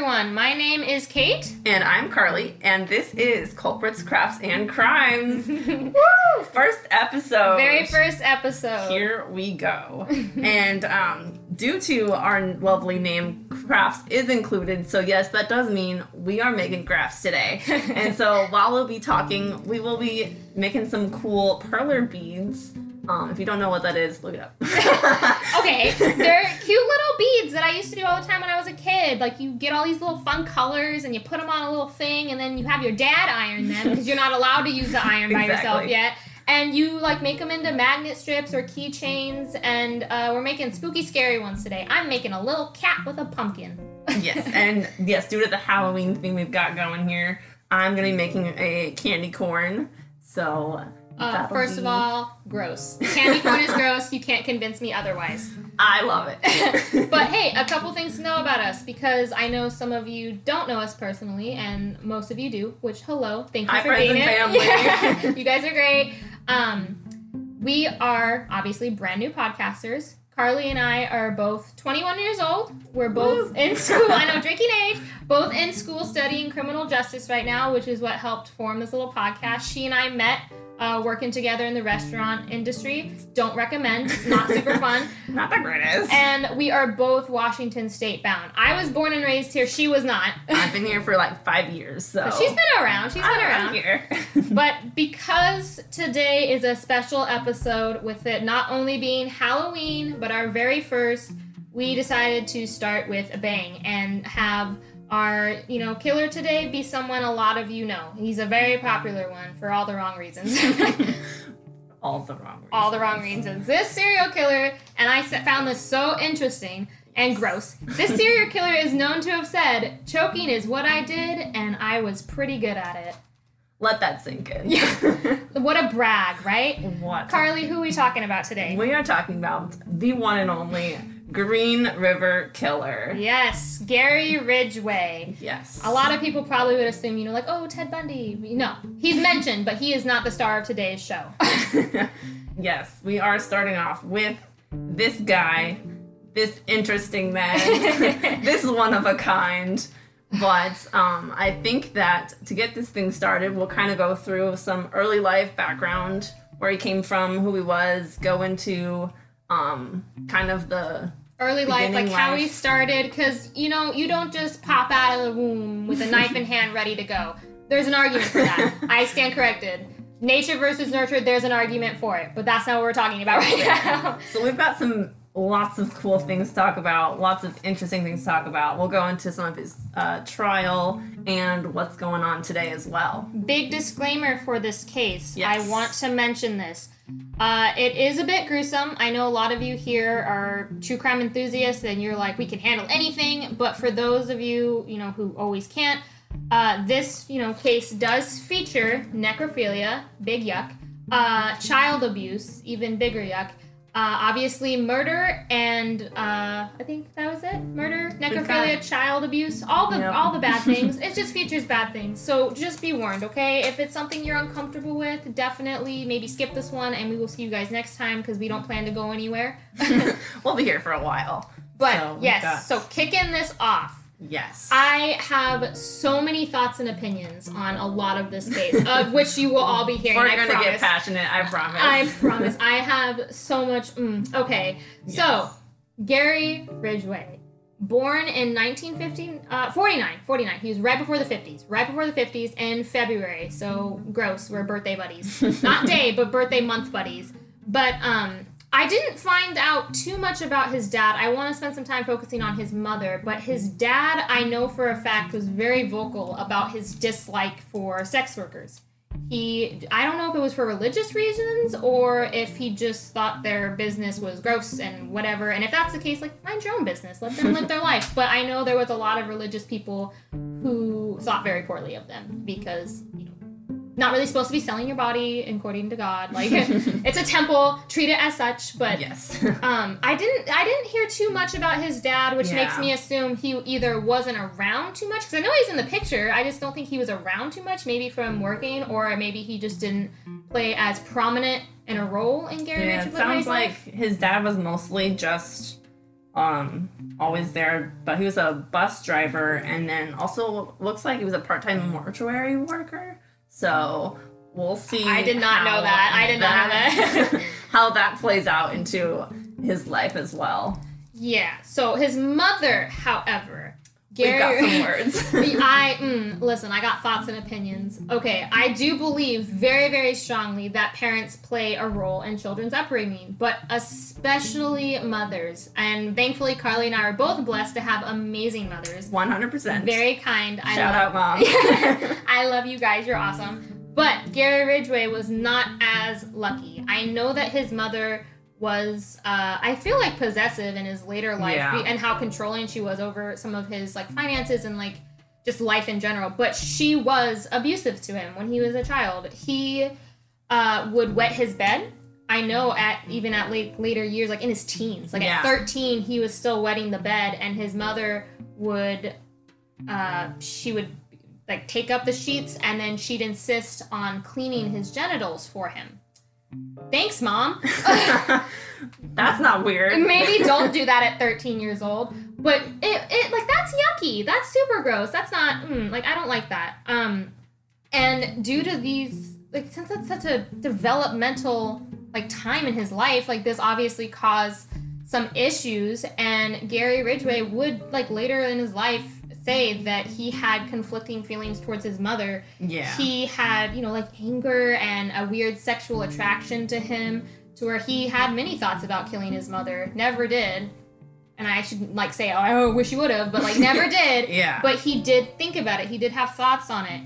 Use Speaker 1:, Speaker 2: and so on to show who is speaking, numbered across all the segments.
Speaker 1: everyone. My name is Kate.
Speaker 2: And I'm Carly, and this is Culprits, Crafts, and Crimes. Woo! First episode.
Speaker 1: Very first episode.
Speaker 2: Here we go. and um, due to our lovely name, crafts is included. So, yes, that does mean we are making crafts today. and so, while we'll be talking, we will be making some cool perler beads. Um, if you don't know what that is, look it up.
Speaker 1: okay, they're cute little beads that I used to do all the time when I was a kid. Like you get all these little fun colors and you put them on a little thing, and then you have your dad iron them because you're not allowed to use the iron by yourself yet. And you like make them into magnet strips or keychains, and uh, we're making spooky, scary ones today. I'm making a little cat with a pumpkin.
Speaker 2: yes, and yes, due to the Halloween thing we've got going here, I'm gonna be making a candy corn. So,
Speaker 1: Uh, first of all, gross. Candy corn is gross. You can't convince me otherwise.
Speaker 2: I love it.
Speaker 1: But hey, a couple things to know about us because I know some of you don't know us personally, and most of you do. Which hello, thank you
Speaker 2: Hi,
Speaker 1: for being
Speaker 2: family.
Speaker 1: You guys are great. Um, we are obviously brand new podcasters. Carly and I are both 21 years old. We're both
Speaker 2: Woo.
Speaker 1: in school. I know, drinking age. Both in school studying criminal justice right now, which is what helped form this little podcast. She and I met uh, working together in the restaurant industry. Don't recommend. Not super fun.
Speaker 2: Not the greatest.
Speaker 1: And we are both Washington State bound. I was born and raised here. She was not.
Speaker 2: I've been here for like five years, so
Speaker 1: But she's been around. She's been
Speaker 2: I'm
Speaker 1: around.
Speaker 2: here.
Speaker 1: But because today is a special episode with it not only being Halloween, but our very first, we decided to start with a bang and have our, you know, killer today be someone a lot of you know. He's a very popular one for all the wrong reasons.
Speaker 2: all the wrong. reasons.
Speaker 1: all the wrong reasons. This serial killer, and I found this so interesting and gross. This serial killer is known to have said, "Choking is what I did, and I was pretty good at it."
Speaker 2: Let that sink in.
Speaker 1: Yeah. What a brag, right?
Speaker 2: what?
Speaker 1: Carly, who are we talking about today?
Speaker 2: We are talking about the one and only Green River Killer.
Speaker 1: Yes, Gary Ridgway.
Speaker 2: Yes.
Speaker 1: A lot of people probably would assume, you know, like, oh, Ted Bundy. No, he's mentioned, but he is not the star of today's show.
Speaker 2: yes, we are starting off with this guy, this interesting man, this one of a kind. But um, I think that to get this thing started, we'll kind of go through some early life background, where he came from, who he was, go into um, kind of the
Speaker 1: Early life, like
Speaker 2: Beginning
Speaker 1: how he started, because, you know, you don't just pop out of the womb with a knife in hand ready to go. There's an argument for that. I stand corrected. Nature versus nurture, there's an argument for it, but that's not what we're talking about right now.
Speaker 2: So we've got some lots of cool things to talk about, lots of interesting things to talk about. We'll go into some of his uh, trial and what's going on today as well.
Speaker 1: Big disclaimer for this case.
Speaker 2: Yes.
Speaker 1: I want to mention this. Uh, it is a bit gruesome. I know a lot of you here are true crime enthusiasts and you're like, we can handle anything. But for those of you, you know, who always can't, uh, this, you know, case does feature necrophilia, big yuck, uh, child abuse, even bigger yuck. Uh, obviously, murder and uh, I think that was it. Murder, necrophilia, child abuse, all the
Speaker 2: Yep.
Speaker 1: all the bad things. it just features bad things. So just be warned, okay? If it's something you're uncomfortable with, definitely maybe skip this one, and we will see you guys next time because we don't plan to go anywhere.
Speaker 2: we'll be here for a while.
Speaker 1: But
Speaker 2: So,
Speaker 1: yes, so kicking this off.
Speaker 2: Yes.
Speaker 1: I have so many thoughts and opinions on a lot of this case, of which you will all be hearing.
Speaker 2: We're
Speaker 1: I
Speaker 2: gonna
Speaker 1: promise.
Speaker 2: get passionate, I promise.
Speaker 1: I promise. I have so much. Mm, okay, so Gary Ridgway, born in 1950, uh, 49, 49. He was right before the 50s, right before the 50s in February. So gross. We're birthday buddies, not day, but birthday month buddies. But um, I didn't find out too much about his dad. I want to spend some time focusing on his mother, but his dad, I know for a fact, was very vocal about his dislike for sex workers. He i don't know if it was for religious reasons or if he just thought their business was gross and whatever and if that's the case like mind your own business. Let them live their life. But i know there was a lot of religious people who thought very poorly of them because you know not really supposed to be selling your body according to god like it's a temple treat it as such but
Speaker 2: yes.
Speaker 1: um, I didn't. I didn't hear too much about his dad, which makes me assume he either wasn't around too much because I know he's in the picture. I just don't think he was around too much, maybe from working, or maybe he just didn't play as prominent in a role in Gary
Speaker 2: yeah, it
Speaker 1: Ridgway's
Speaker 2: sounds like his dad was mostly just um, always there, but he was a bus driver and then also looks like he was a part time mortuary worker. So we'll see.
Speaker 1: I did not know that. I did not know that.
Speaker 2: how that plays out into his life as well.
Speaker 1: Yeah. So his mother, however,
Speaker 2: We've got
Speaker 1: Gary.
Speaker 2: some words.
Speaker 1: I mm, listen. I got thoughts and opinions. Okay, I do believe very, very strongly that parents play a role in children's upbringing, but especially mothers. And thankfully, Carly and I are both blessed to have amazing mothers.
Speaker 2: One hundred percent.
Speaker 1: Very kind. I
Speaker 2: Shout out, mom.
Speaker 1: I love you guys. You're awesome. But Gary Ridgway was not as lucky. I know that his mother was, uh, I feel like possessive in his later life,
Speaker 2: Yeah.
Speaker 1: and how controlling she was over some of his like finances and like just life in general. But she was abusive to him when he was a child. He uh, would wet his bed. I know at even at late later years, like in his teens, like
Speaker 2: Yeah.
Speaker 1: at 13, he was still wetting the bed, and his mother would, uh, she would like take up the sheets, and then she'd insist on cleaning his genitals for him. Thanks, mom.
Speaker 2: That's not weird.
Speaker 1: Maybe don't do that at 13 years old. But it, it like that's yucky. That's super gross. That's not mm, like I don't like that. Um, and due to these like since that's such a developmental like time in his life, like this obviously caused some issues. And Gary Ridgway would like later in his life say that he had conflicting feelings towards his mother.
Speaker 2: Yeah.
Speaker 1: he had you know like anger and a weird sexual attraction to him to where he had many thoughts about killing his mother. Never did. And i should like say oh i wish he would have but like never did.
Speaker 2: Yeah.
Speaker 1: but he did think about it. He did have thoughts on it.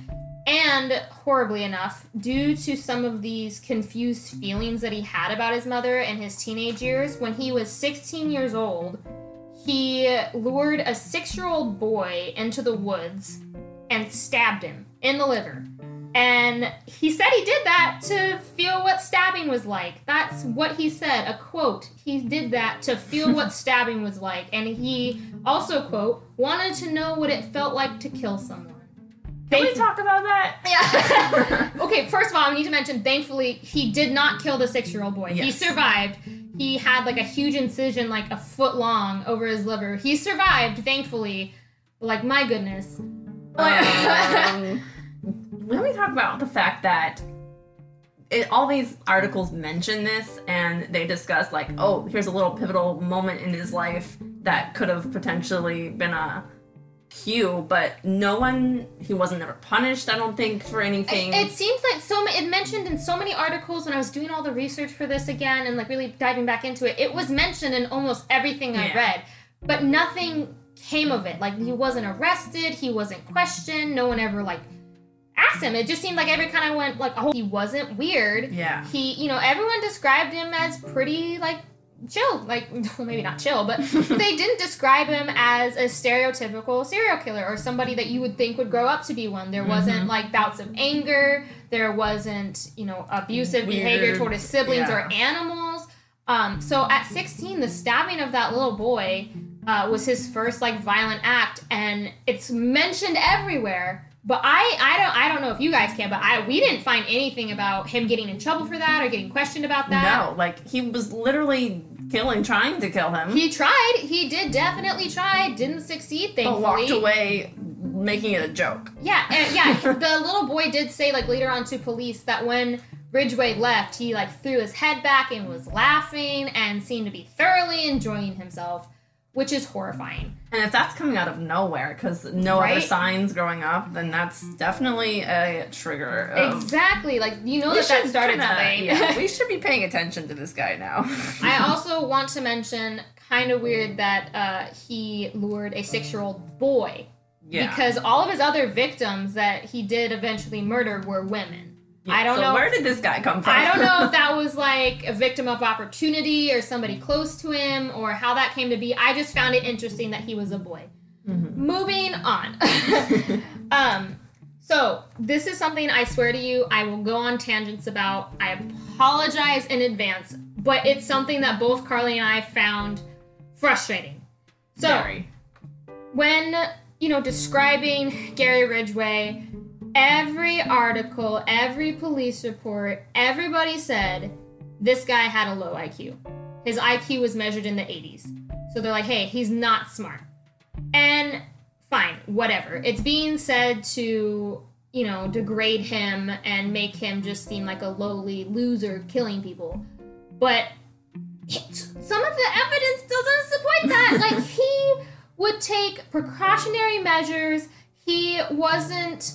Speaker 1: And horribly enough due to some of these confused feelings that he had about his mother in his teenage years when he was 16 years old he lured a six-year-old boy into the woods and stabbed him in the liver and he said he did that to feel what stabbing was like. That's what he said. A quote. He did that to feel what stabbing was like. And he also, quote, wanted to know what it felt like to kill someone.
Speaker 2: Can we talk about that?
Speaker 1: Yeah. okay, first of all, I need to mention, thankfully, he did not kill the six year old boy. He survived. He had like a huge incision, like a foot long, over his liver. He survived, thankfully. Like, my goodness.
Speaker 2: um, let me talk about the fact that it, all these articles mention this and they discuss like oh here's a little pivotal moment in his life that could have potentially been a cue but no one he wasn't ever punished i don't think for anything
Speaker 1: It seems like so it mentioned in so many articles when I was doing all the research for this again and like really diving back into it. It was mentioned in almost everything I
Speaker 2: Yeah.
Speaker 1: read, but nothing came of it. Like he wasn't arrested, he wasn't questioned, no one ever like asked him. It just seemed like every kind of went like, oh, he wasn't weird.
Speaker 2: yeah
Speaker 1: He, you know, everyone described him as pretty like chill, like well, maybe not chill, but they didn't describe him as a stereotypical serial killer or somebody that you would think would grow up to be one. There wasn't
Speaker 2: Mhm.
Speaker 1: like bouts of anger. There wasn't, you know, abusive behavior
Speaker 2: Weird,
Speaker 1: toward his siblings or animals. Um, so at 16, the stabbing of that little boy uh, was his first like violent act, and it's mentioned everywhere. But I, I don't, I don't know if you guys can, but I, we didn't find anything about him getting in trouble for that or getting questioned about that.
Speaker 2: no like he was literally killing trying to kill him
Speaker 1: He tried. He did definitely try. Didn't succeed,
Speaker 2: but
Speaker 1: thankfully.
Speaker 2: walked away making it a joke
Speaker 1: Yeah, and yeah. the little boy did say like later on to police that when Ridgway left, he like threw his head back and was laughing and seemed to be thoroughly enjoying himself, which is horrifying.
Speaker 2: And if that's coming out of nowhere because no other signs growing up, then that's definitely a trigger. Of,
Speaker 1: exactly. Like you know that that started
Speaker 2: kinda-
Speaker 1: something.
Speaker 2: Yeah, we should be paying attention to this guy now.
Speaker 1: I also want to mention kind of weird that uh, he lured a six-year-old boy
Speaker 2: yeah.
Speaker 1: because all of his other victims that he did eventually murder were women.
Speaker 2: Yeah,
Speaker 1: I don't
Speaker 2: so
Speaker 1: know-
Speaker 2: Where did this guy come from?
Speaker 1: I don't know if that was like a victim of opportunity or somebody close to him or how that came to be. I just found it interesting that he was a boy.
Speaker 2: Mhm.
Speaker 1: Moving on. um, so this is something I swear to you I will go on tangents about. I apologize in advance, but it's something that both Carly and I found frustrating. So
Speaker 2: Very.
Speaker 1: when you know describing Gary Ridgway, every article, every police report, everybody said this guy had a low IQ. His IQ was measured in the 80s. So they're like, hey, he's not smart. And fine, whatever. It's being said to, you know, degrade him and make him just seem like a lowly loser killing people. But some of the evidence doesn't support that. like, he would take precautionary measures. He wasn't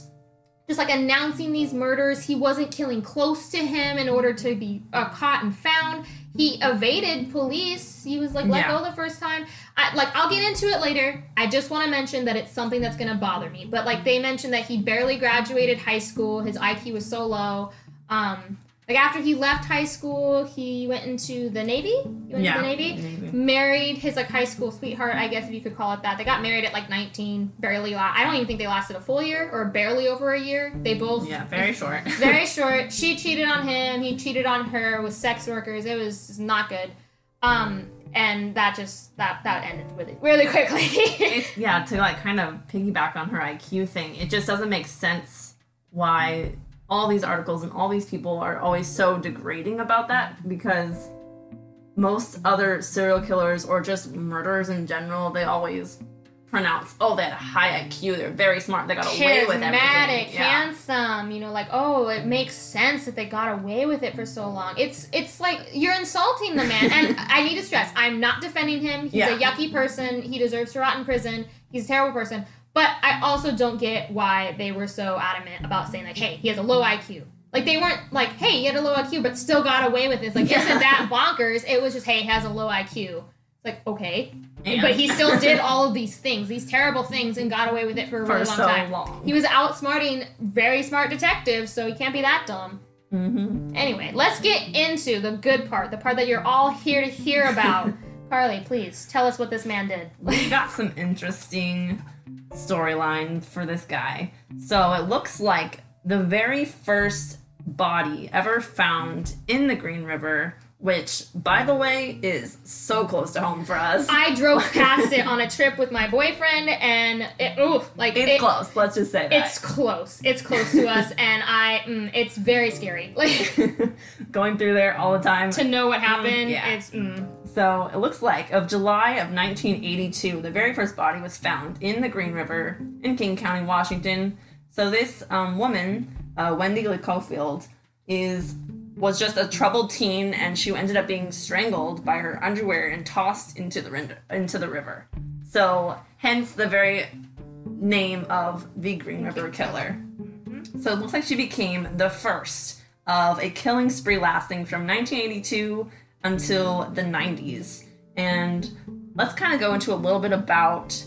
Speaker 1: just like announcing these murders. He wasn't killing close to him in order to be uh, caught and found. He evaded police. He was like let
Speaker 2: Yeah.
Speaker 1: go the first time. I, like I'll get into it later. I just want to mention that it's something that's gonna bother me. But like they mentioned that he barely graduated high school. His IQ was so low. Um, like after he left high school, he went into the Navy. He went
Speaker 2: Yeah,
Speaker 1: into the Navy
Speaker 2: Navy.
Speaker 1: married his like high school sweetheart, I guess if you could call it that. They got married at like 19, barely. La- I don't even think they lasted a full year or barely over a year. They both
Speaker 2: Yeah, very short.
Speaker 1: very short. She cheated on him. He cheated on her with sex workers. It was just not good. Um, and that just that that ended really really quickly.
Speaker 2: yeah, to like kind of piggyback on her IQ thing, it just doesn't make sense why all these articles and all these people are always so degrading about that because most other serial killers or just murderers in general, they always pronounce, oh, they had a high IQ, they're very smart, they got away with everything.
Speaker 1: charismatic,
Speaker 2: Yeah.
Speaker 1: handsome. You know, like oh, it makes sense that they got away with it for so long. It's it's like you're insulting the man, and I need to stress, I'm not defending him. He's
Speaker 2: Yeah.
Speaker 1: a yucky person. He deserves to rot in prison. He's a terrible person. But I also don't get why they were so adamant about saying like, hey, he has a low IQ. Like they weren't like, hey, he had a low IQ, but still got away with this. Like,
Speaker 2: Yeah.
Speaker 1: isn't that bonkers? It was just, hey, he has a low IQ. It's like, okay,
Speaker 2: And-
Speaker 1: but he still did all of these things, these terrible things, and got away with it for a
Speaker 2: for
Speaker 1: really long
Speaker 2: so
Speaker 1: time.
Speaker 2: long.
Speaker 1: He was outsmarting very smart detectives, so he can't be that dumb.
Speaker 2: hmm
Speaker 1: Anyway, let's get into the good part, the part that you're all here to hear about. Carly, please tell us what this man did.
Speaker 2: we got some interesting storyline for this guy. So it looks like the very first body ever found in the Green River, which, by the way, is so close to home for us.
Speaker 1: I drove past it on a trip with my boyfriend, and it, ooh, like
Speaker 2: it's
Speaker 1: it-
Speaker 2: close. Let's just say that.
Speaker 1: It's close. It's close to us, and I, mm, it's very scary. Like
Speaker 2: going through there all the time.
Speaker 1: to know what happened.
Speaker 2: yeah.
Speaker 1: It's mm,
Speaker 2: So it looks like of July of 1982, the very first body was found in the Green River in King County, Washington. So this um, woman, uh, Wendy Coffield, is was just a troubled teen, and she ended up being strangled by her underwear and tossed into the into the river. So hence the very name of the Green River Killer. So it looks like she became the first of a killing spree lasting from 1982 until the 90s. And let's kind of go into a little bit about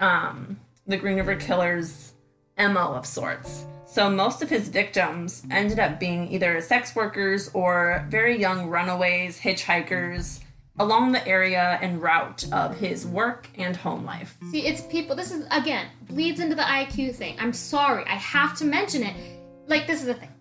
Speaker 2: um, the Green River Killer's MO of sorts. So most of his victims ended up being either sex workers or very young runaways, hitchhikers along the area and route of his work and home life.
Speaker 1: See, it's people. This is again bleeds into the IQ thing. I'm sorry, I have to mention it. Like this is the thing.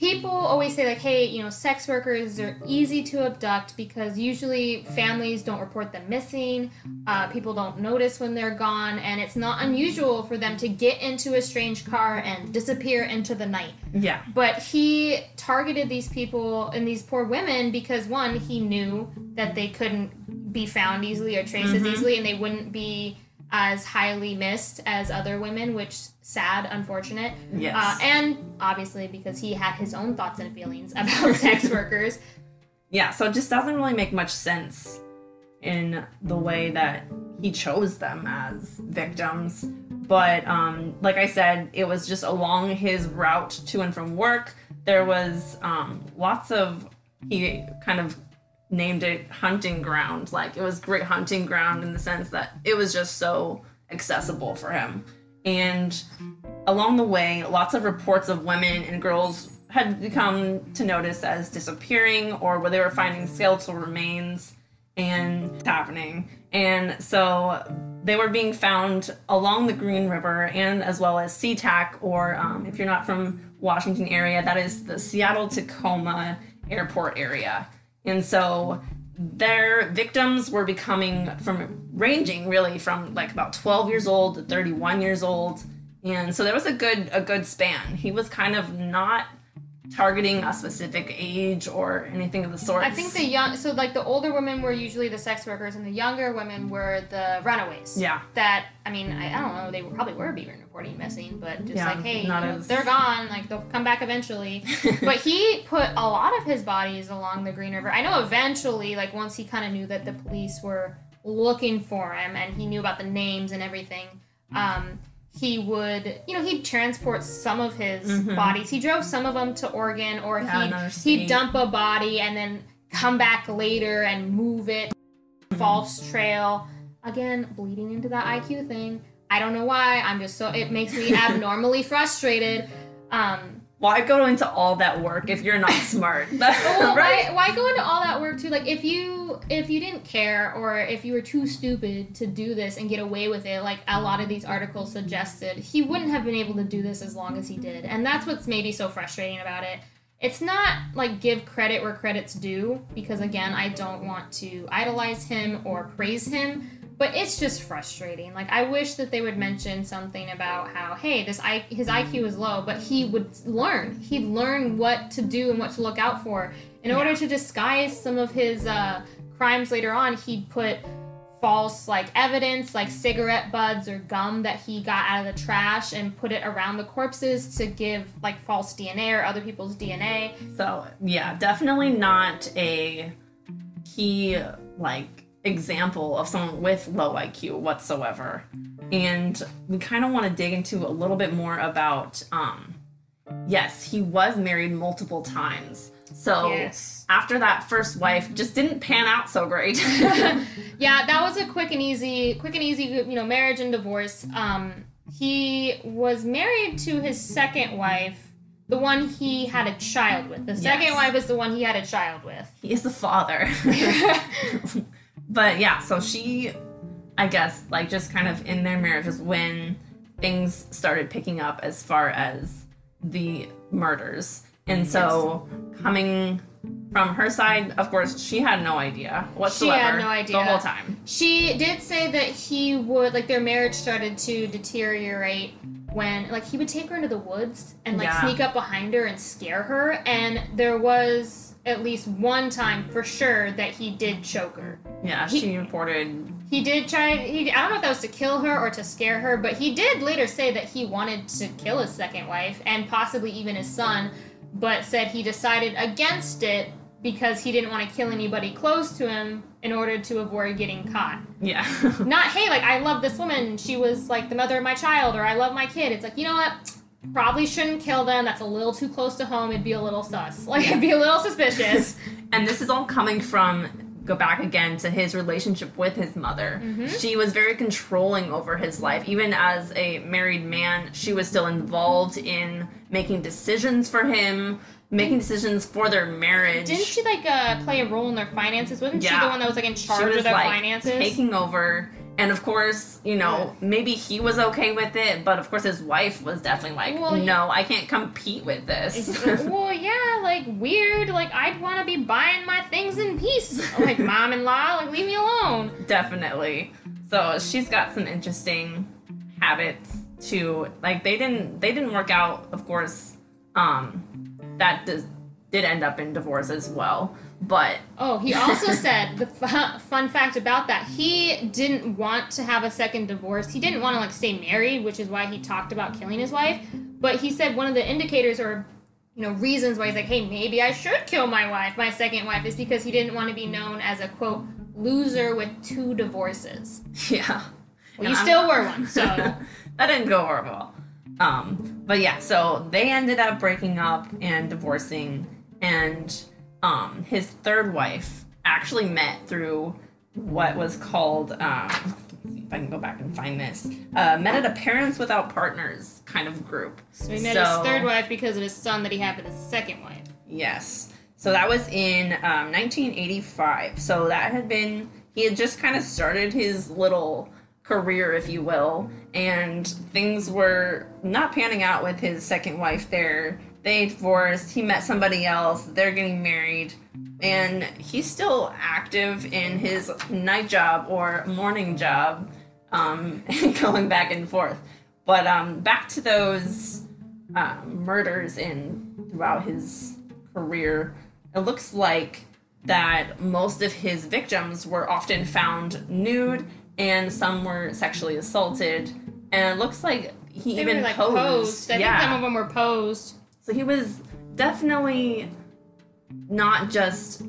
Speaker 1: People always say like, "Hey, you know, sex workers are easy to abduct because usually families don't report them missing. Uh, people don't notice when they're gone, and it's not unusual for them to get into a strange car and disappear into the night."
Speaker 2: Yeah.
Speaker 1: But he targeted these people and these poor women because one, he knew that they couldn't be found easily or traced as
Speaker 2: Mhm.
Speaker 1: easily, and they wouldn't be as highly missed as other women, which sad, unfortunate.
Speaker 2: Yes.
Speaker 1: Uh, and obviously because he had his own thoughts and feelings about sex workers.
Speaker 2: Yeah, so it just doesn't really make much sense in the way that he chose them as victims. But um, like I said, it was just along his route to and from work. There was um, lots of he kind of named it hunting ground. Like it was great hunting ground in the sense that it was just so accessible for him. And along the way, lots of reports of women and girls had become to notice as disappearing or where they were finding skeletal remains and happening. And so they were being found along the Green River and as well as SeaTac, or um, if you're not from Washington area, that is the Seattle Tacoma airport area. And so their victims were becoming from ranging really from like about 12 years old to 31 years old. And so there was a good a good span. He was kind of not targeting a specific age or anything of the sort.
Speaker 1: I think the young, so like the older women were usually the sex workers, and the younger women were the runaways.
Speaker 2: Yeah.
Speaker 1: That I mean, I, I don't know. They were, probably were being reporting missing, but just
Speaker 2: Yeah,
Speaker 1: like, hey,
Speaker 2: not
Speaker 1: you know,
Speaker 2: as-
Speaker 1: they're gone. Like they'll come back eventually. but he put a lot of his bodies along the Green River. I know eventually, like once he kind of knew that the police were looking for him, and he knew about the names and everything. Um, he would, you know, he'd transport some of his
Speaker 2: Mhm.
Speaker 1: bodies. He drove some of them to Oregon, or
Speaker 2: Yeah,
Speaker 1: he'd, he'd dump a body and then come back later and move it. False trail. Again bleeding into that iq thing. I don't know why. I'm just so it makes me abnormally frustrated. Um
Speaker 2: why go into all that work if you're not smart?
Speaker 1: well,
Speaker 2: right?
Speaker 1: why, why go into all that work too like if you if you didn't care or if you were too stupid to do this and get away with it like a lot of these articles suggested he wouldn't have been able to do this as long as he did and that's what's maybe so frustrating about it it's not like give credit where credit's due because again i don't want to idolize him or praise him but it's just frustrating. Like i wish that they would mention something about how hey this I, his iq is low but he would learn. He'd learn what to do and what to look out for. In order to disguise some of his uh, crimes later on he'd put false like evidence like cigarette buds or gum that he got out of the trash and put it around the corpses to give like false dna or other people's dna
Speaker 2: So yeah, definitely not a key like example of someone with low IQ whatsoever. And we kind of want to dig into a little bit more about um yes, he was married multiple times. So
Speaker 1: Yes.
Speaker 2: after that first wife just didn't pan out so great.
Speaker 1: yeah, that was a quick and easy, quick and easy, you know, marriage and divorce. Um, he was married to his second wife, the one he had a child with. The second
Speaker 2: Yes.
Speaker 1: wife is the one he had a child with.
Speaker 2: he is the father. but yeah, so she, I guess, like just kind of in their marriage is when things started picking up as far as the murders. And so coming from her side, of course, she had no idea whatsoever.
Speaker 1: She had no idea.
Speaker 2: The whole time.
Speaker 1: She did say that he would like their marriage started to deteriorate when like he would take her into the woods and like
Speaker 2: Yeah.
Speaker 1: sneak up behind her and scare her and there was at least one time for sure that he did choke her.
Speaker 2: Yeah,
Speaker 1: He-
Speaker 2: she reported.
Speaker 1: He did try he I don't know if that was to kill her or to scare her, but he did later say that he wanted to kill his second wife and possibly even his son, but said he decided against it because he didn't want to kill anybody close to him in order to avoid getting caught.
Speaker 2: Yeah.
Speaker 1: Not, hey, like, I love this woman. She was like the mother of my child, or I love my kid. It's like, you know what? Probably shouldn't kill them. That's a little too close to home. It'd be a little sus. Like, it'd be a little suspicious.
Speaker 2: And this is all coming from go back again to his relationship with his mother. She was very controlling over his life. Even as a married man, she was still involved in making decisions for him, making decisions for their marriage.
Speaker 1: Didn't she, like, uh, play a role in their finances? Wasn't she the one that was, like, in charge of their
Speaker 2: like
Speaker 1: finances?
Speaker 2: taking over. And of course, you know, maybe he was okay with it, but of course his wife was definitely like,
Speaker 1: Well,
Speaker 2: no, I can't compete with this.
Speaker 1: well, yeah, like, weird. Like, I'd want to be buying my things in peace. Like, mom in law, like, leave me alone.
Speaker 2: definitely so she's got some interesting habits too like they didn't they didn't work out of course um that does, did end up in divorce as well but
Speaker 1: Oh, he also said the fu- fun fact about that. He didn't want to have a second divorce. He didn't want to like stay married, which is why he talked about killing his wife. But he said one of the indicators or you know reasons why he's like, "Hey, maybe I should kill my wife, my second wife," is because he didn't want to be known as a quote loser with two divorces.
Speaker 2: yeah
Speaker 1: Well, you
Speaker 2: I'm-
Speaker 1: still were one, so
Speaker 2: that didn't go well um but yeah so they ended up breaking up and divorcing and um his third wife actually met through what was called um if I can go back and find this. Uh, met at a parents without partners kind of group.
Speaker 1: so he met
Speaker 2: So-
Speaker 1: his third wife because of his son that he had with his second wife.
Speaker 2: Yes. So that was in um, 1985. So that had been, he had just kind of started his little career, if you will, and things were not panning out with his second wife there. They divorced, he met somebody else, they're getting married, and he's still active in his night job or morning job, um, going back and forth. But um, back to those um, murders in throughout his career. It looks like that most of his victims were often found nude and some were sexually assaulted. And it looks like he
Speaker 1: They
Speaker 2: even
Speaker 1: were like
Speaker 2: posed.
Speaker 1: posed. I
Speaker 2: yeah.
Speaker 1: think some of them were posed.
Speaker 2: So he was definitely not just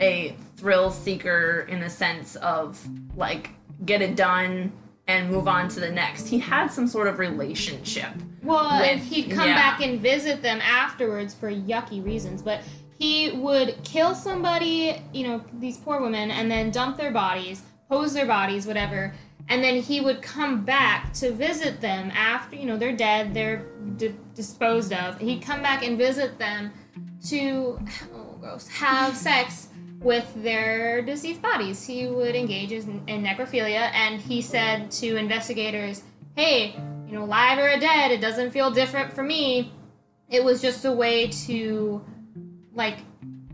Speaker 2: a thrill seeker in the sense of like get it done and move on to the next. He had some sort of relationship.
Speaker 1: Well, and he'd come
Speaker 2: yeah.
Speaker 1: back and visit them afterwards for yucky reasons, but he would kill somebody, you know, these poor women, and then dump their bodies, pose their bodies, whatever, and then he would come back to visit them after, you know, they're dead, they're d- disposed of. He'd come back and visit them to, oh, gross, have sex with their deceased bodies. He would engage in, necrophilia, and he said to investigators, hey, you know, live or dead, it doesn't feel different for me. It was just a way to, like,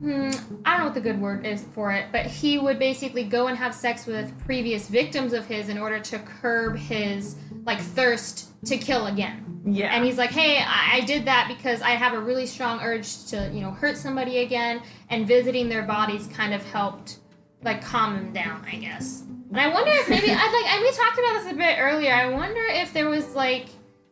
Speaker 1: Hmm, I don't know what the good word is for it, but he would basically go and have sex with previous victims of his in order to curb his, like, thirst to kill again.
Speaker 2: Yeah.
Speaker 1: And he's like, hey, I, I did that because I have a really strong urge to, you know, hurt somebody again, and visiting their bodies kind of helped, like, calm him down, I guess. And I wonder if maybe, I'd like, and we talked about this a bit earlier, I wonder if there was, like,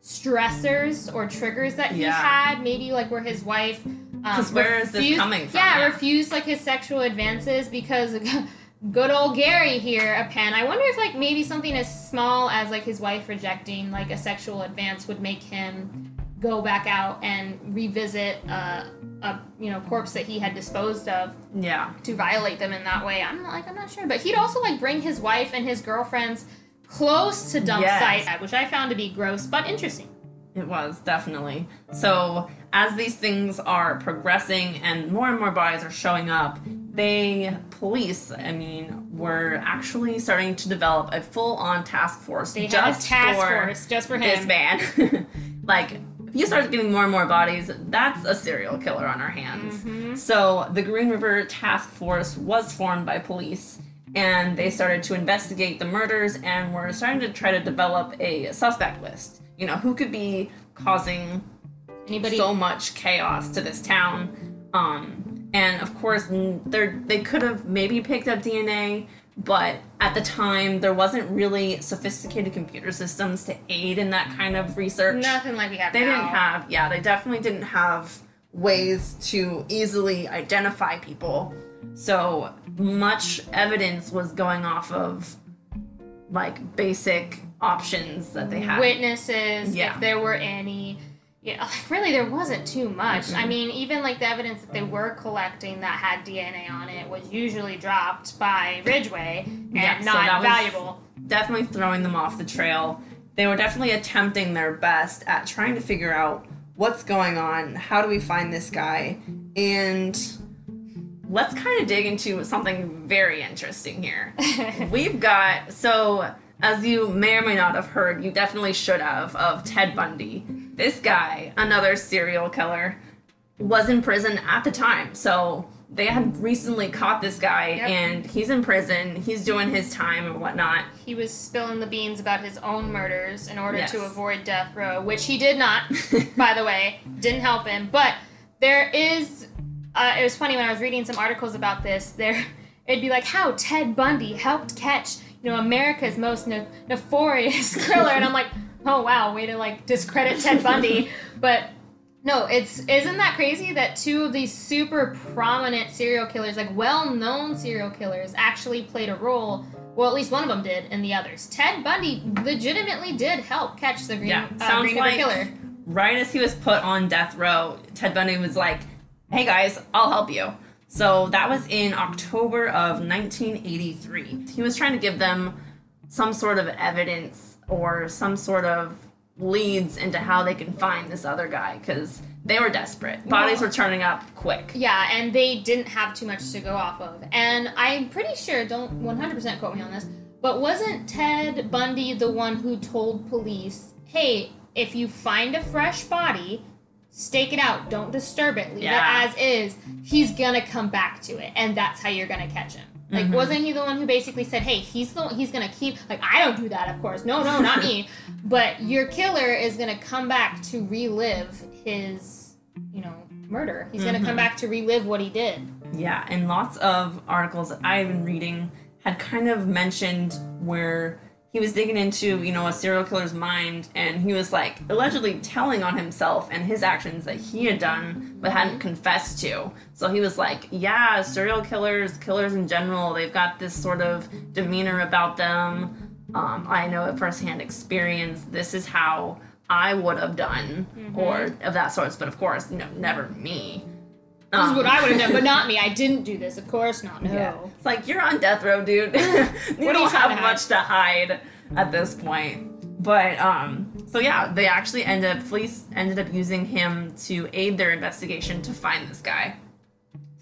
Speaker 1: stressors or triggers that he
Speaker 2: Yeah.
Speaker 1: had, maybe, like, where his wife. Um,
Speaker 2: is this
Speaker 1: refused-
Speaker 2: coming from?
Speaker 1: Yeah,
Speaker 2: Yeah.
Speaker 1: refused, like, his sexual advances because. Good old Gary here, a pen. I wonder if like maybe something as small as like his wife rejecting like a sexual advance would make him go back out and revisit uh, a you know corpse that he had disposed of
Speaker 2: yeah.
Speaker 1: to violate them in that way. I'm not like I'm not sure, but he'd also like bring his wife and his girlfriends close to dump
Speaker 2: Yes.
Speaker 1: site, which I found to be gross but interesting.
Speaker 2: It was definitely. So as these things are progressing and more and more bodies are showing up, they police, I mean, were actually starting to develop a full-on task force
Speaker 1: They
Speaker 2: just
Speaker 1: task
Speaker 2: for
Speaker 1: force just for
Speaker 2: this man. like if you start getting more and more bodies, that's a serial killer on our hands.
Speaker 1: Mm-hmm.
Speaker 2: So the Green River Task Force was formed by police and they started to investigate the murders and were starting to try to develop a suspect list. You know, who could be causing
Speaker 1: Anybody?
Speaker 2: so much chaos to this town. Um, and of course, they they could have maybe picked up DNA, but at the time there wasn't really sophisticated computer systems to aid in that kind of research.
Speaker 1: Nothing like we have
Speaker 2: They
Speaker 1: now.
Speaker 2: didn't have, yeah, they definitely didn't have ways to easily identify people. So much evidence was going off of like basic options that they had.
Speaker 1: witnesses,
Speaker 2: Yeah.
Speaker 1: if there were any. Yeah, really, there wasn't too much.
Speaker 2: Mm-hmm.
Speaker 1: I mean, even like the evidence that they were collecting that had DNA on it was usually dropped by Ridgway and
Speaker 2: Yeah, so
Speaker 1: not
Speaker 2: was-
Speaker 1: valuable.
Speaker 2: definitely throwing them off the trail. They were definitely attempting their best at trying to figure out what's going on, how do we find this guy, and let's kind of dig into something very interesting here. We've got so as you may or may not have heard, you definitely should have of Ted Bundy. This guy, another serial killer, was in prison at the time. So they had recently caught this guy
Speaker 1: Yep.
Speaker 2: and he's in prison. He's doing his time and whatnot.
Speaker 1: He was spilling the beans about his own murders in order
Speaker 2: Yes.
Speaker 1: to avoid death row, which he did not, by the way. Didn't help him. But there is. Uh, it was funny when I was reading some articles about this. There, it'd be like how Ted Bundy helped catch, you know, America's most ne- nefarious killer, and I'm like, oh wow, way to like discredit Ted Bundy. but no, it's isn't that crazy that two of these super prominent serial killers, like well-known serial killers, actually played a role. Well, at least one of them did, and the others. Ted Bundy legitimately did help catch the Green,
Speaker 2: Yeah,
Speaker 1: uh,
Speaker 2: sounds
Speaker 1: Green River
Speaker 2: like
Speaker 1: Killer.
Speaker 2: right as he was put on death row, Ted Bundy was like, "Hey guys, I'll help you." So that was in October of 1983. He was trying to give them some sort of evidence or some sort of leads into how they can find this other guy because they were desperate. Bodies were turning up quick.
Speaker 1: Yeah, and they didn't have too much to go off of. And I'm pretty sure, don't 100% quote me on this, but wasn't Ted Bundy the one who told police, hey, if you find a fresh body, stake it out, don't disturb it, leave
Speaker 2: Yeah.
Speaker 1: it as is, he's gonna come back to it, and that's how you're gonna catch him. Like,
Speaker 2: Mhm.
Speaker 1: wasn't he the one who basically said, "Hey, he's the one, he's gonna keep like I don't do that, of course. No, no, not me. But your killer is gonna come back to relive his, you know, murder. He's gonna come back to relive what he did.
Speaker 2: Yeah, and lots of articles that I've been reading had kind of mentioned where he was digging into, you know, a serial killer's mind and he was like allegedly telling on himself and his actions that he had done but hadn't confessed to. So he was like, yeah, serial killers, killers in general, they've got this sort of demeanor about them. Um, I know it firsthand experience. This is how I would have done, or of that sorts. But of course, no, never me.
Speaker 1: This is what I would have done, but not me. I didn't do this. Of course not. No.
Speaker 2: Yeah. It's like you're on death row, dude. you don't have
Speaker 1: to
Speaker 2: much to hide at this point. But um so yeah, they actually ended up police ended up using him to aid their investigation to find this guy.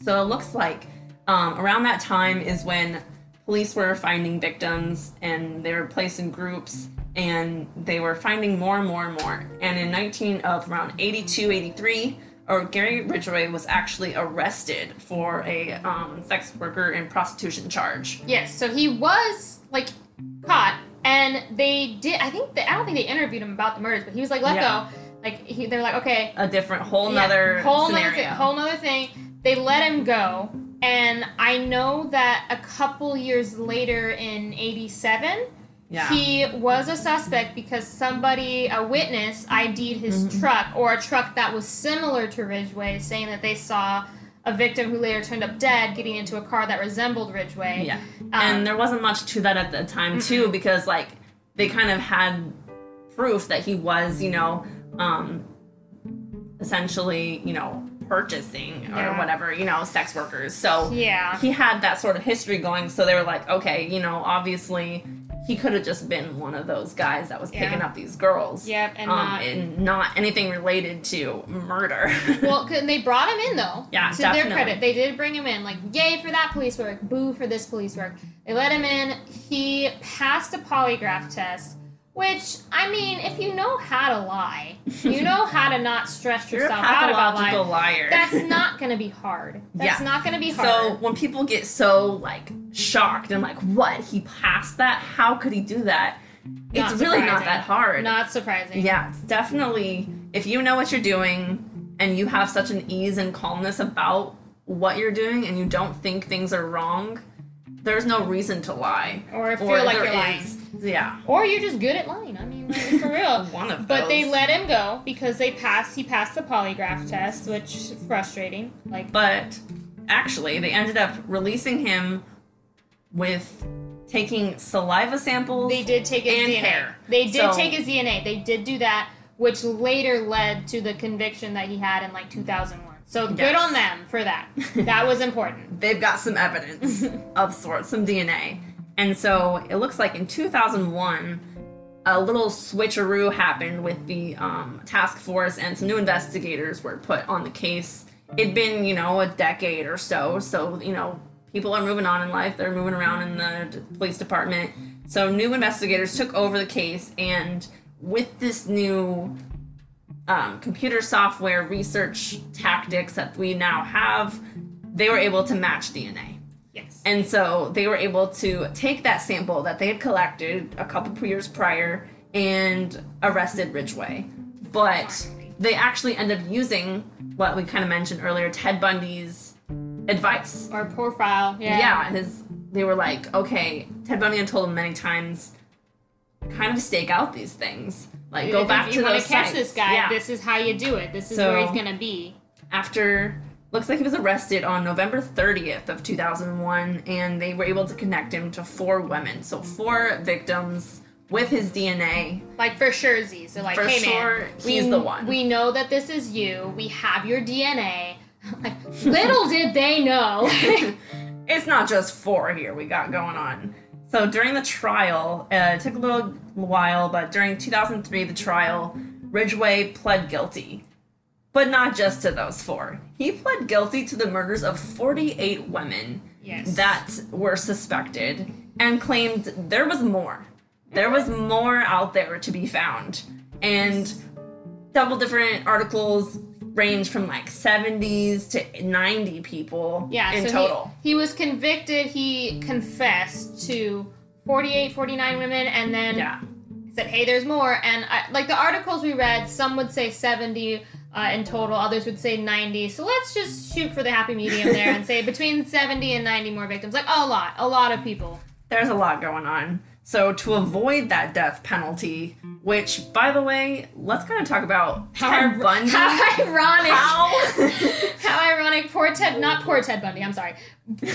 Speaker 2: So it looks like um, around that time is when police were finding victims and they were placed in groups and they were finding more and more and more. And in 19 of around 82, 83, or Gary Ridgway was actually arrested for a um, sex worker and prostitution charge.
Speaker 1: Yes. So he was like caught, and they did. I think they, I don't think they interviewed him about the murders, but he was like let
Speaker 2: Yeah.
Speaker 1: go. Like he, they're like okay,
Speaker 2: A different whole
Speaker 1: Yeah, whole
Speaker 2: scenario.
Speaker 1: nother whole nother thing. They let him go, and I know that a couple years later in '87,
Speaker 2: yeah.
Speaker 1: he was a suspect because somebody, a witness, ID'd his
Speaker 2: Mm-hmm.
Speaker 1: truck or a truck that was similar to Ridgway, saying that they saw a victim who later turned up dead getting into a car that resembled Ridgway.
Speaker 2: Yeah.
Speaker 1: Um,
Speaker 2: and there wasn't much to that at the time too because like they kind of had proof that he was, you know, um essentially, you know, purchasing or
Speaker 1: Yeah.
Speaker 2: whatever, you know, sex workers. So
Speaker 1: Yeah.
Speaker 2: he had that sort of history going, so they were like, okay, you know, obviously he could have just been one of those guys that was picking
Speaker 1: Yeah.
Speaker 2: up these girls.
Speaker 1: Yep, and
Speaker 2: um,
Speaker 1: not-
Speaker 2: and not anything related to murder.
Speaker 1: Well, they brought him in though.
Speaker 2: Yeah,
Speaker 1: To their credit, they did bring him in. Like, yay for that police work, boo for this police work. They let him in. He passed a polygraph test, which I mean, if you know how to lie, you know how to not stress
Speaker 2: You're a
Speaker 1: yourself out about lying.
Speaker 2: liar.
Speaker 1: That's not going to be hard. That's
Speaker 2: Yeah.
Speaker 1: not going to be hard.
Speaker 2: So when people get so like shocked and like, what? He passed that? How could he do that? It's
Speaker 1: Not
Speaker 2: really not that hard.
Speaker 1: not surprising.
Speaker 2: yeah, it's definitely if you know what you're doing and you have such an ease and calmness about what you're doing and you don't think things are wrong, there's no reason to lie.
Speaker 1: Or feel like you're lying.
Speaker 2: is- Yeah.
Speaker 1: Or you're just good at lying. I mean, like, for real.
Speaker 2: One of
Speaker 1: But they let him go because they passed. He passed the polygraph test, which frustrating. Like,
Speaker 2: But actually, they ended up releasing him with taking saliva samples.
Speaker 1: They did take his
Speaker 2: and
Speaker 1: DNA.
Speaker 2: hair.
Speaker 1: They did
Speaker 2: So-
Speaker 1: take his DNA. They did do that, which later led to the conviction that he had in like 2001. So good on them for that. That was important.
Speaker 2: they've got some evidence of sorts, some DNA. And so it looks like in 2001, a little switcheroo happened with the um, task force, and some new investigators were put on the case. It'd been, you know, a decade or so, so, you know, people are moving on in life, they're moving around in the police department. So new investigators took over the case, and with this new um, computer software research tactics that we now have, they were able to match DNA.
Speaker 1: Yes.
Speaker 2: And so they were able to take that sample that they had collected a couple years prior and arrested Ridgway. But they actually ended up using what we kind of mentioned earlier Ted Bundy's advice.
Speaker 1: Or profile. Yeah.
Speaker 2: Yeah, his they were like, okay, Ted Bundy had told him many times, kind of stake out these things. Like go
Speaker 1: If
Speaker 2: back
Speaker 1: you
Speaker 2: to
Speaker 1: want
Speaker 2: those
Speaker 1: to catch this guy,
Speaker 2: Yeah
Speaker 1: this is how you do it. This is
Speaker 2: So-
Speaker 1: where he's gonna be.
Speaker 2: after looks like he was arrested on November 30th of 2001 and they were able to connect him to four women so four victims with his DNA
Speaker 1: Like for sure, Z. So like,
Speaker 2: For
Speaker 1: hey
Speaker 2: sure,
Speaker 1: man,
Speaker 2: he's
Speaker 1: we,
Speaker 2: the one.
Speaker 1: We know that this is you. We have your DNA. Little did they know.
Speaker 2: it's not just four here we got going on so during the trial uh, it took a little while but during 2003 the trial ridgway pled guilty but not just to those four he pled guilty to the murders of 48 women
Speaker 1: yes.
Speaker 2: that were suspected and claimed there was more. There was more out there to be found. And several different articles range from like 70s to 90 people
Speaker 1: Yeah,
Speaker 2: in
Speaker 1: so
Speaker 2: total.
Speaker 1: He, he was convicted. He confessed to 48, 49 women, and then
Speaker 2: yeah.
Speaker 1: said, "Hey, there's more." And I, like the articles we read, some would say 70. uh, in total. Others would say 90. So let's just shoot for the happy medium there and say between 70 and 90 more victims. Like a lot, a lot of people.
Speaker 2: There's a lot going on. So to avoid that death penalty, which by the way, let's kind of talk about Ted
Speaker 1: ir-
Speaker 2: Bundy.
Speaker 1: how ironic.
Speaker 2: How?
Speaker 1: How ironic. Poor Ted, not poor Ted Bundy, I'm sorry.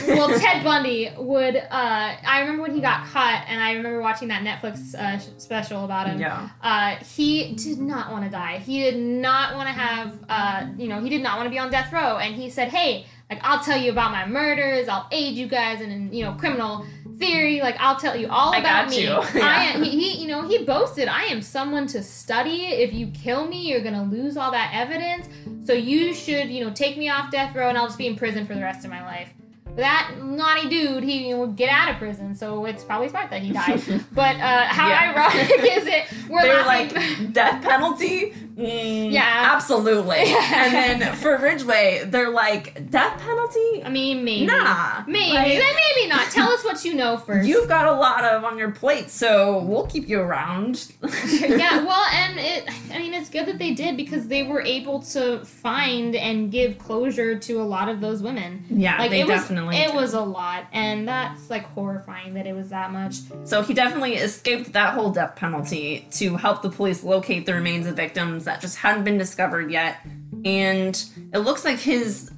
Speaker 1: Well, Ted Bundy would, uh, I remember when he got caught, and I remember watching that Netflix uh, special about him.
Speaker 2: yeah.
Speaker 1: Uh, he did not want to die. He did not want to have, uh, you know, he did not want to be on death row. And he said, hey, like, I'll tell you about my murders. I'll aid you guys in you know, criminal theory. Like, I'll tell you all
Speaker 2: I
Speaker 1: about me.
Speaker 2: you.
Speaker 1: I am, he, he, you know, he boasted, I am someone to study. If you kill me, you're going to lose all that evidence. So you should, you know, take me off death row and I'll just be in prison for the rest of my life. That naughty dude, he you know, would get out of prison, so it's probably smart that he died. but uh, how
Speaker 2: Yeah.
Speaker 1: ironic is it? We're
Speaker 2: they were
Speaker 1: laughing.
Speaker 2: like death penalty. Mm,
Speaker 1: Yeah.
Speaker 2: absolutely. and then for Ridgway, they're like death penalty.
Speaker 1: I mean, maybe.
Speaker 2: Nah,
Speaker 1: Maybe.
Speaker 2: like-
Speaker 1: Then maybe not. Tell us what you know first.
Speaker 2: You've got a lot of on your plate, so we'll keep you around.
Speaker 1: yeah, well, and it, I mean, it's good that they did because they were able to find and give closure to a lot of those women.
Speaker 2: Yeah,
Speaker 1: Like
Speaker 2: they
Speaker 1: it was,
Speaker 2: definitely.
Speaker 1: it was a lot, and that's like horrifying that it was that much.
Speaker 2: So he definitely escaped that whole death penalty to help the police locate the remains of victims that just hadn't been discovered yet. And it looks like his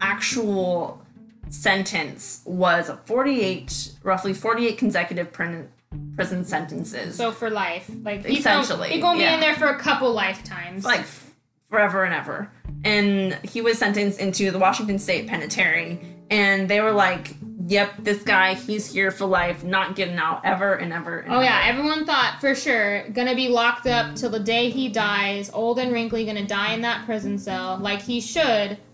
Speaker 2: actual sentence was 48, roughly 48 consecutive prin- prison sentences.
Speaker 1: So for life, like
Speaker 2: Essentially,
Speaker 1: he's gonna be
Speaker 2: yeah.
Speaker 1: in there for a couple lifetimes.
Speaker 2: like forever and ever. And he was sentenced into the Washington State Penitentiary. And they were like, yep, this guy, he's here for life, not getting out ever and ever and
Speaker 1: Oh yeah, everyone thought for sure gonna be locked up till the day he dies, old and wrinkly, gonna die in that prison cell like he should.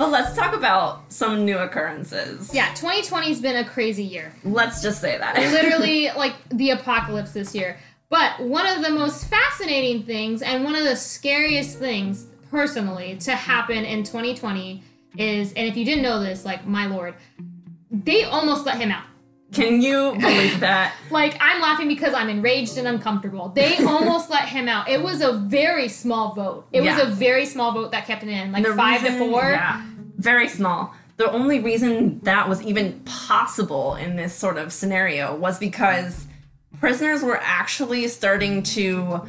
Speaker 2: But let's talk about some new occurrences.
Speaker 1: yeah, 2020's been a crazy year.
Speaker 2: Let's just say that.
Speaker 1: Literally like the apocalypse this year. But one of the most fascinating things and one of the scariest things personally to happen in 2020 is and if you didn't know this, like my lord, they almost let him out.
Speaker 2: Can you believe that?
Speaker 1: Like I'm laughing because I'm enraged and uncomfortable. They almost let him out. It was a very small vote. It
Speaker 2: Yeah.
Speaker 1: was a very small vote that kept it in, like
Speaker 2: The
Speaker 1: five
Speaker 2: reason-
Speaker 1: to four.
Speaker 2: Yeah, very small. The only reason that was even possible in this sort of scenario was because prisoners were actually starting to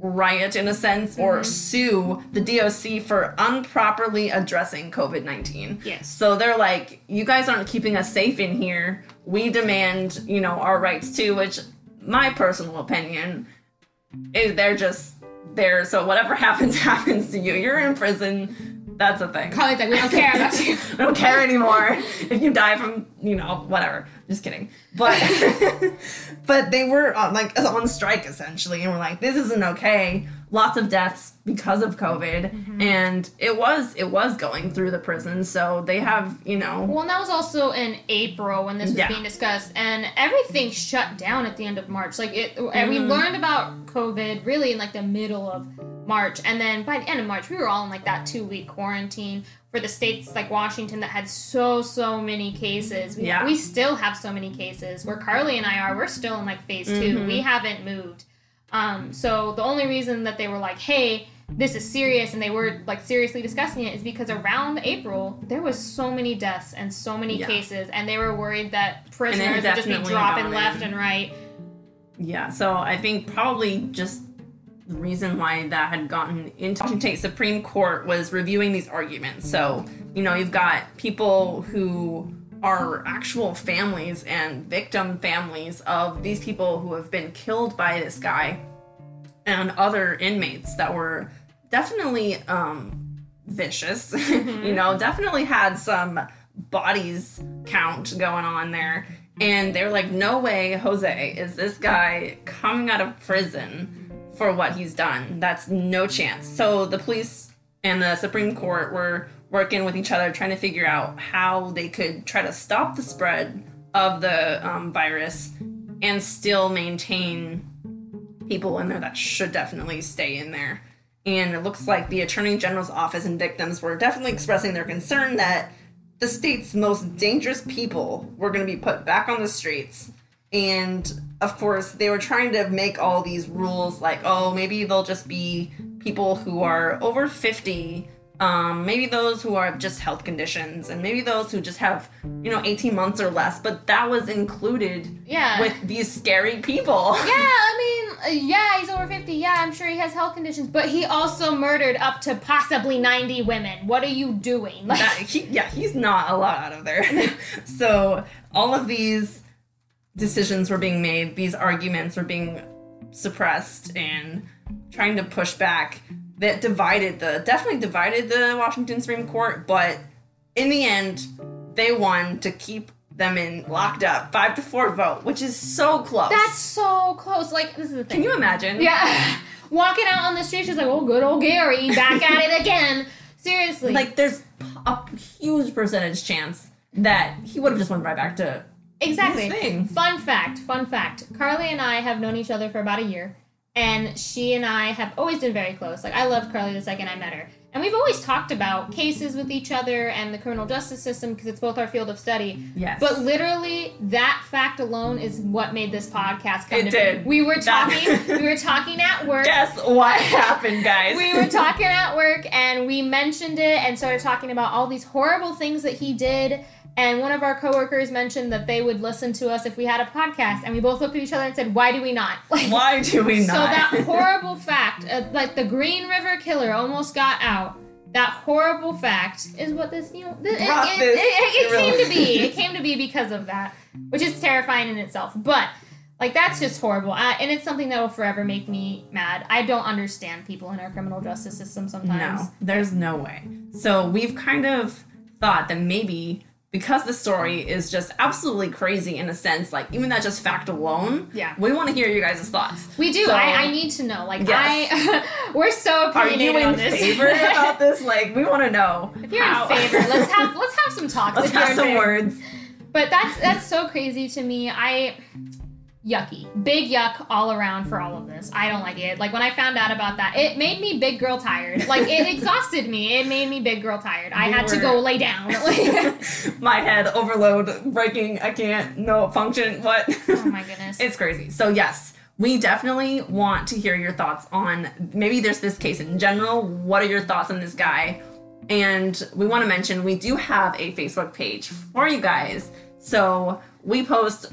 Speaker 2: riot in a sense or
Speaker 1: Mm-hmm.
Speaker 2: sue the DOC for improperly addressing COVID 19.
Speaker 1: Yes.
Speaker 2: So they're like, you guys aren't keeping us safe in here. We demand, you know, our rights too, which my personal opinion is they're just there. So whatever happens, happens to you. You're in prison. That's a thing.
Speaker 1: Like, we don't care about you.
Speaker 2: I don't care anymore if you die from, you know, whatever. Just kidding. But but they were on, like on strike essentially and we're like this isn't okay. Lots of deaths because of COVID
Speaker 1: Mm-hmm.
Speaker 2: and it was it was going through the prison so they have, you know,
Speaker 1: Well, and that was also in April when this was
Speaker 2: Yeah.
Speaker 1: being discussed, and everything shut down at the end of March. Like it, and we
Speaker 2: Mhm.
Speaker 1: learned about COVID really in like the middle of March, and then by the end of March, we were all in like that two week quarantine for the states like Washington that had so so many cases. We,
Speaker 2: Yeah.
Speaker 1: we still have so many cases. Where Carly and I are, we're still in like phase 2
Speaker 2: Mhm.
Speaker 1: We haven't moved. Um, so the only reason that they were like, hey, this is serious and they were like seriously discussing it is because around April there was so many deaths and so many
Speaker 2: Yeah.
Speaker 1: cases and they were worried that prisoners would just be dropping left and right.
Speaker 2: Yeah, so I think probably just the reason why that had gotten into Washington State Supreme Court was reviewing these arguments. So, you know, you've got people who are actual families and victim families of these people who have been killed by this guy and other inmates that were definitely um vicious you know definitely had some bodies count going on there and they were like no way jose is this guy coming out of prison for what he's done that's no chance so the police and the supreme court were working with each other trying to figure out how they could try to stop the spread of the um, virus and still maintain people in there that should definitely stay in there. And it looks like the Attorney General's office and victims were definitely expressing their concern that the state's most dangerous people were going to be put back on the streets. And of course, they were trying to make all these rules like, oh, maybe they'll just be people who are over 50 um, maybe those who are just health conditions and maybe those who just have you know 18 months or less but that was included
Speaker 1: Yeah.
Speaker 2: with these scary people
Speaker 1: Yeah, I mean, uh, yeah, he's over 50. Yeah, I'm sure he has health conditions, but he also murdered up to possibly 90 women. What are you doing? Like,
Speaker 2: that, he, yeah he's not a lot out of there so all of these decisions were being made these arguments were being suppressed and trying to push back that divided the definitely divided the washington supreme court but in the end they won to keep them in locked up five to four vote which is so close
Speaker 1: that's so close. Like, this is the thing.
Speaker 2: can you imagine
Speaker 1: Yeah. Walking out on the street, she's like, oh, good old Gary, back at it again. Seriously.
Speaker 2: like there's a huge percentage chance that he would have just went right back to
Speaker 1: exactly. Fun fact, fun fact. Carly and I have known each other for about a year, and she and I have always been very close. Like, I loved Carly the second I met her. And we've always talked about cases with each other and the criminal justice system because it's both our field of study.
Speaker 2: yes
Speaker 1: But literally, that fact alone is what made this podcast come
Speaker 2: It
Speaker 1: to
Speaker 2: did.
Speaker 1: be. We were talking. we were talking at work.
Speaker 2: guess what happened guys
Speaker 1: we were talking at work and we mentioned it and started talking about all these horrible things that he did. And one of our coworkers mentioned that they would listen to us if we had a podcast. And we both looked at each other and said, "Why do we not?" Like,
Speaker 2: why do we not
Speaker 1: so that horrible fact, uh, like the Green River Killer almost got out. That horrible fact is what this, you know, th- it, it,
Speaker 2: this
Speaker 1: it- it came to be. It came to be because of that, which is terrifying in itself. But like that's just horrible, uh, and it's something that will forever make me mad. I don't understand people in our criminal justice system sometimes.
Speaker 2: No, there's no way. So we've kind of thought that maybe because the story is just absolutely crazy in a sense, like even that just fact alone,
Speaker 1: Yeah.
Speaker 2: we want to hear your guys' thoughts.
Speaker 1: We do.
Speaker 2: So-
Speaker 1: I, I need to know. Like
Speaker 2: Yes.
Speaker 1: I, we're so
Speaker 2: Are you
Speaker 1: opinionated
Speaker 2: in
Speaker 1: on this.
Speaker 2: favor about this? Like, we want to know.
Speaker 1: If you're
Speaker 2: how-
Speaker 1: in favor, let's have let's have some talks.
Speaker 2: Let's have some
Speaker 1: favor.
Speaker 2: words.
Speaker 1: But that's that's so crazy to me. I yucky. Big yuck all around for all of this. I don't like it. Like when I found out about that, it made me big girl tired. Like it exhausted me. It made me big girl tired. I
Speaker 2: We
Speaker 1: had to go lay down.
Speaker 2: My head overload, breaking. I can't. No function. What?
Speaker 1: oh my goodness.
Speaker 2: It's crazy. So yes, we definitely want to hear your thoughts on maybe there's this case in general. What are your thoughts on this guy? And we want to mention we do have a Facebook page for you guys. So we post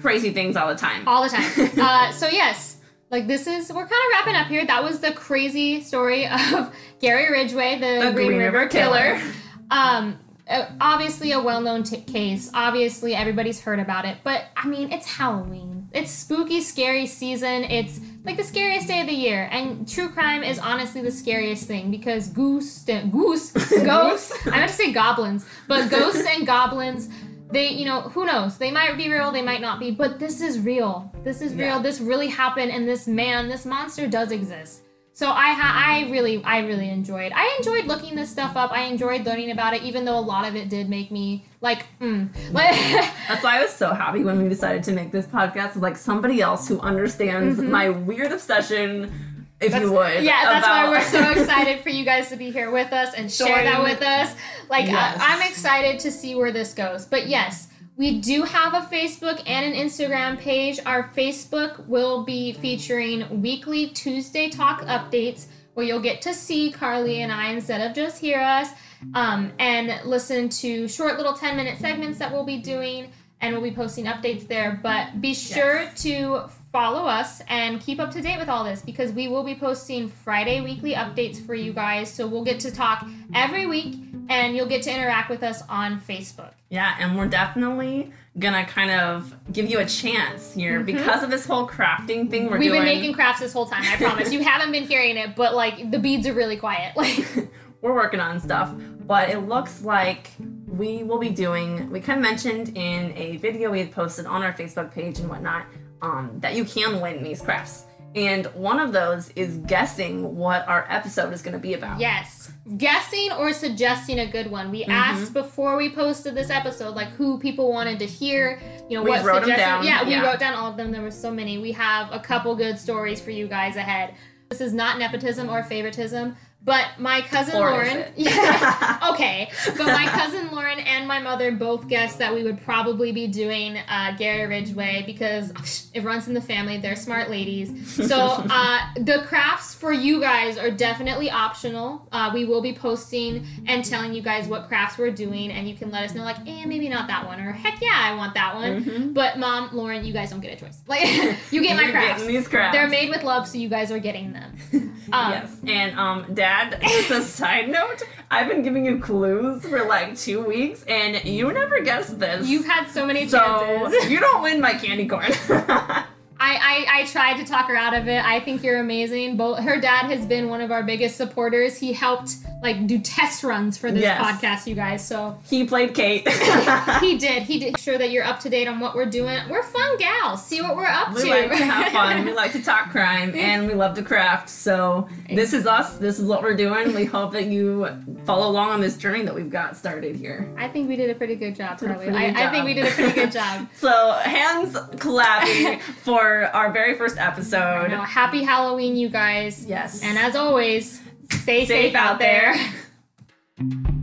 Speaker 2: crazy things all the time.
Speaker 1: all the time. Uh, so yes, like this is we're kind of wrapping up here. That was the crazy story of Gary Ridgway, the,
Speaker 2: The
Speaker 1: Green,
Speaker 2: Green
Speaker 1: River,
Speaker 2: River
Speaker 1: Killer.
Speaker 2: Killer.
Speaker 1: Um, uh, obviously a well-known t- case. Obviously everybody's heard about it. But I mean, it's Halloween. It's spooky, scary season. It's like the scariest day of the year, and true crime is honestly the scariest thing because goose, goose, ghosts. I meant to say goblins, but ghosts and goblins they you know who knows? They might be real they might not be but this is real. This is real.
Speaker 2: Yeah.
Speaker 1: this really happened and this man this monster does exist. So i ha- i really i really enjoyed i enjoyed looking this stuff up. I enjoyed learning about it even though a lot of it did make me like mm.
Speaker 2: That's why I was so happy when we decided to make this podcast with like somebody else who understands my weird obsession, if you would.
Speaker 1: Yeah that's why we're so excited for you guys to be here with us and share that with us like
Speaker 2: Yes.
Speaker 1: I, i'm excited to see where this goes but yes we do have a Facebook and an Instagram page. Our Facebook will be featuring weekly Tuesday talk updates where you'll get to see Carly and I instead of just hear us um, and listen to short little 10 minute segments that we'll be doing and we'll be posting updates there. But be sure
Speaker 2: Yes.
Speaker 1: to follow us and keep up to date with all this because we will be posting Friday weekly updates for you guys. So we'll get to talk every week and you'll get to interact with us on Facebook.
Speaker 2: Yeah, and we're definitely gonna kind of give you a chance here because of this whole crafting thing we're
Speaker 1: Mm-hmm. We've
Speaker 2: doing.
Speaker 1: been making crafts this whole time, I promise. you haven't been hearing it, but like the beads are really quiet. Like
Speaker 2: we're working on stuff, but it looks like we will be doing. We kind of mentioned in a video we had posted on our Facebook page and whatnot um, that you can win these crafts, and one of those is guessing what our episode is going to be about.
Speaker 1: Yes. Guessing or suggesting a good one. We asked before we posted this episode, like who people wanted to hear, you know,
Speaker 2: We
Speaker 1: what
Speaker 2: wrote
Speaker 1: suggestions. Yeah, we
Speaker 2: yeah.
Speaker 1: wrote down all of them. There were so many. We have a couple good stories for you guys ahead. This is not nepotism or favoritism, But my cousin
Speaker 2: Or
Speaker 1: Lauren, yeah, okay. But my cousin Lauren and my mother both guessed that we would probably be doing uh, Gary Ridgway because it runs in the family. They're smart ladies. So uh, the crafts for you guys are definitely optional. Uh, we will be posting and telling you guys what crafts we're doing, and you can let us know like, eh, maybe not that one, or heck yeah, I want that one.
Speaker 2: Mhm.
Speaker 1: But mom, Lauren, you guys don't get a choice. Like you get my crafts.
Speaker 2: getting these crafts.
Speaker 1: They're made with love, so you guys are getting them. Um,
Speaker 2: yes, and um, Dad. Just a side note, I've been giving you clues for like two weeks, and you never guessed this.
Speaker 1: You've had so many
Speaker 2: so
Speaker 1: chances.
Speaker 2: you don't win my candy corn.
Speaker 1: I, I, I tried to talk her out of it. I think you're amazing. Both her dad has been one of our biggest supporters. He helped like do test runs for this
Speaker 2: Yes.
Speaker 1: podcast, you guys. So
Speaker 2: he played Kate.
Speaker 1: he did. He did sure that you're up to date on what we're doing. We're fun gals. See what we're up
Speaker 2: We
Speaker 1: to.
Speaker 2: like to have fun. We like to talk crime, and we love to craft. So this is us. This is what we're doing. We hope that you follow along on this journey that we've got started here.
Speaker 1: I think we did a pretty good job, Carly. I, I think we did a pretty good job.
Speaker 2: So hands clapping for for our very first episode.
Speaker 1: Happy Halloween, you guys.
Speaker 2: Yes.
Speaker 1: And as always, stay safe,
Speaker 2: out
Speaker 1: there.
Speaker 2: there.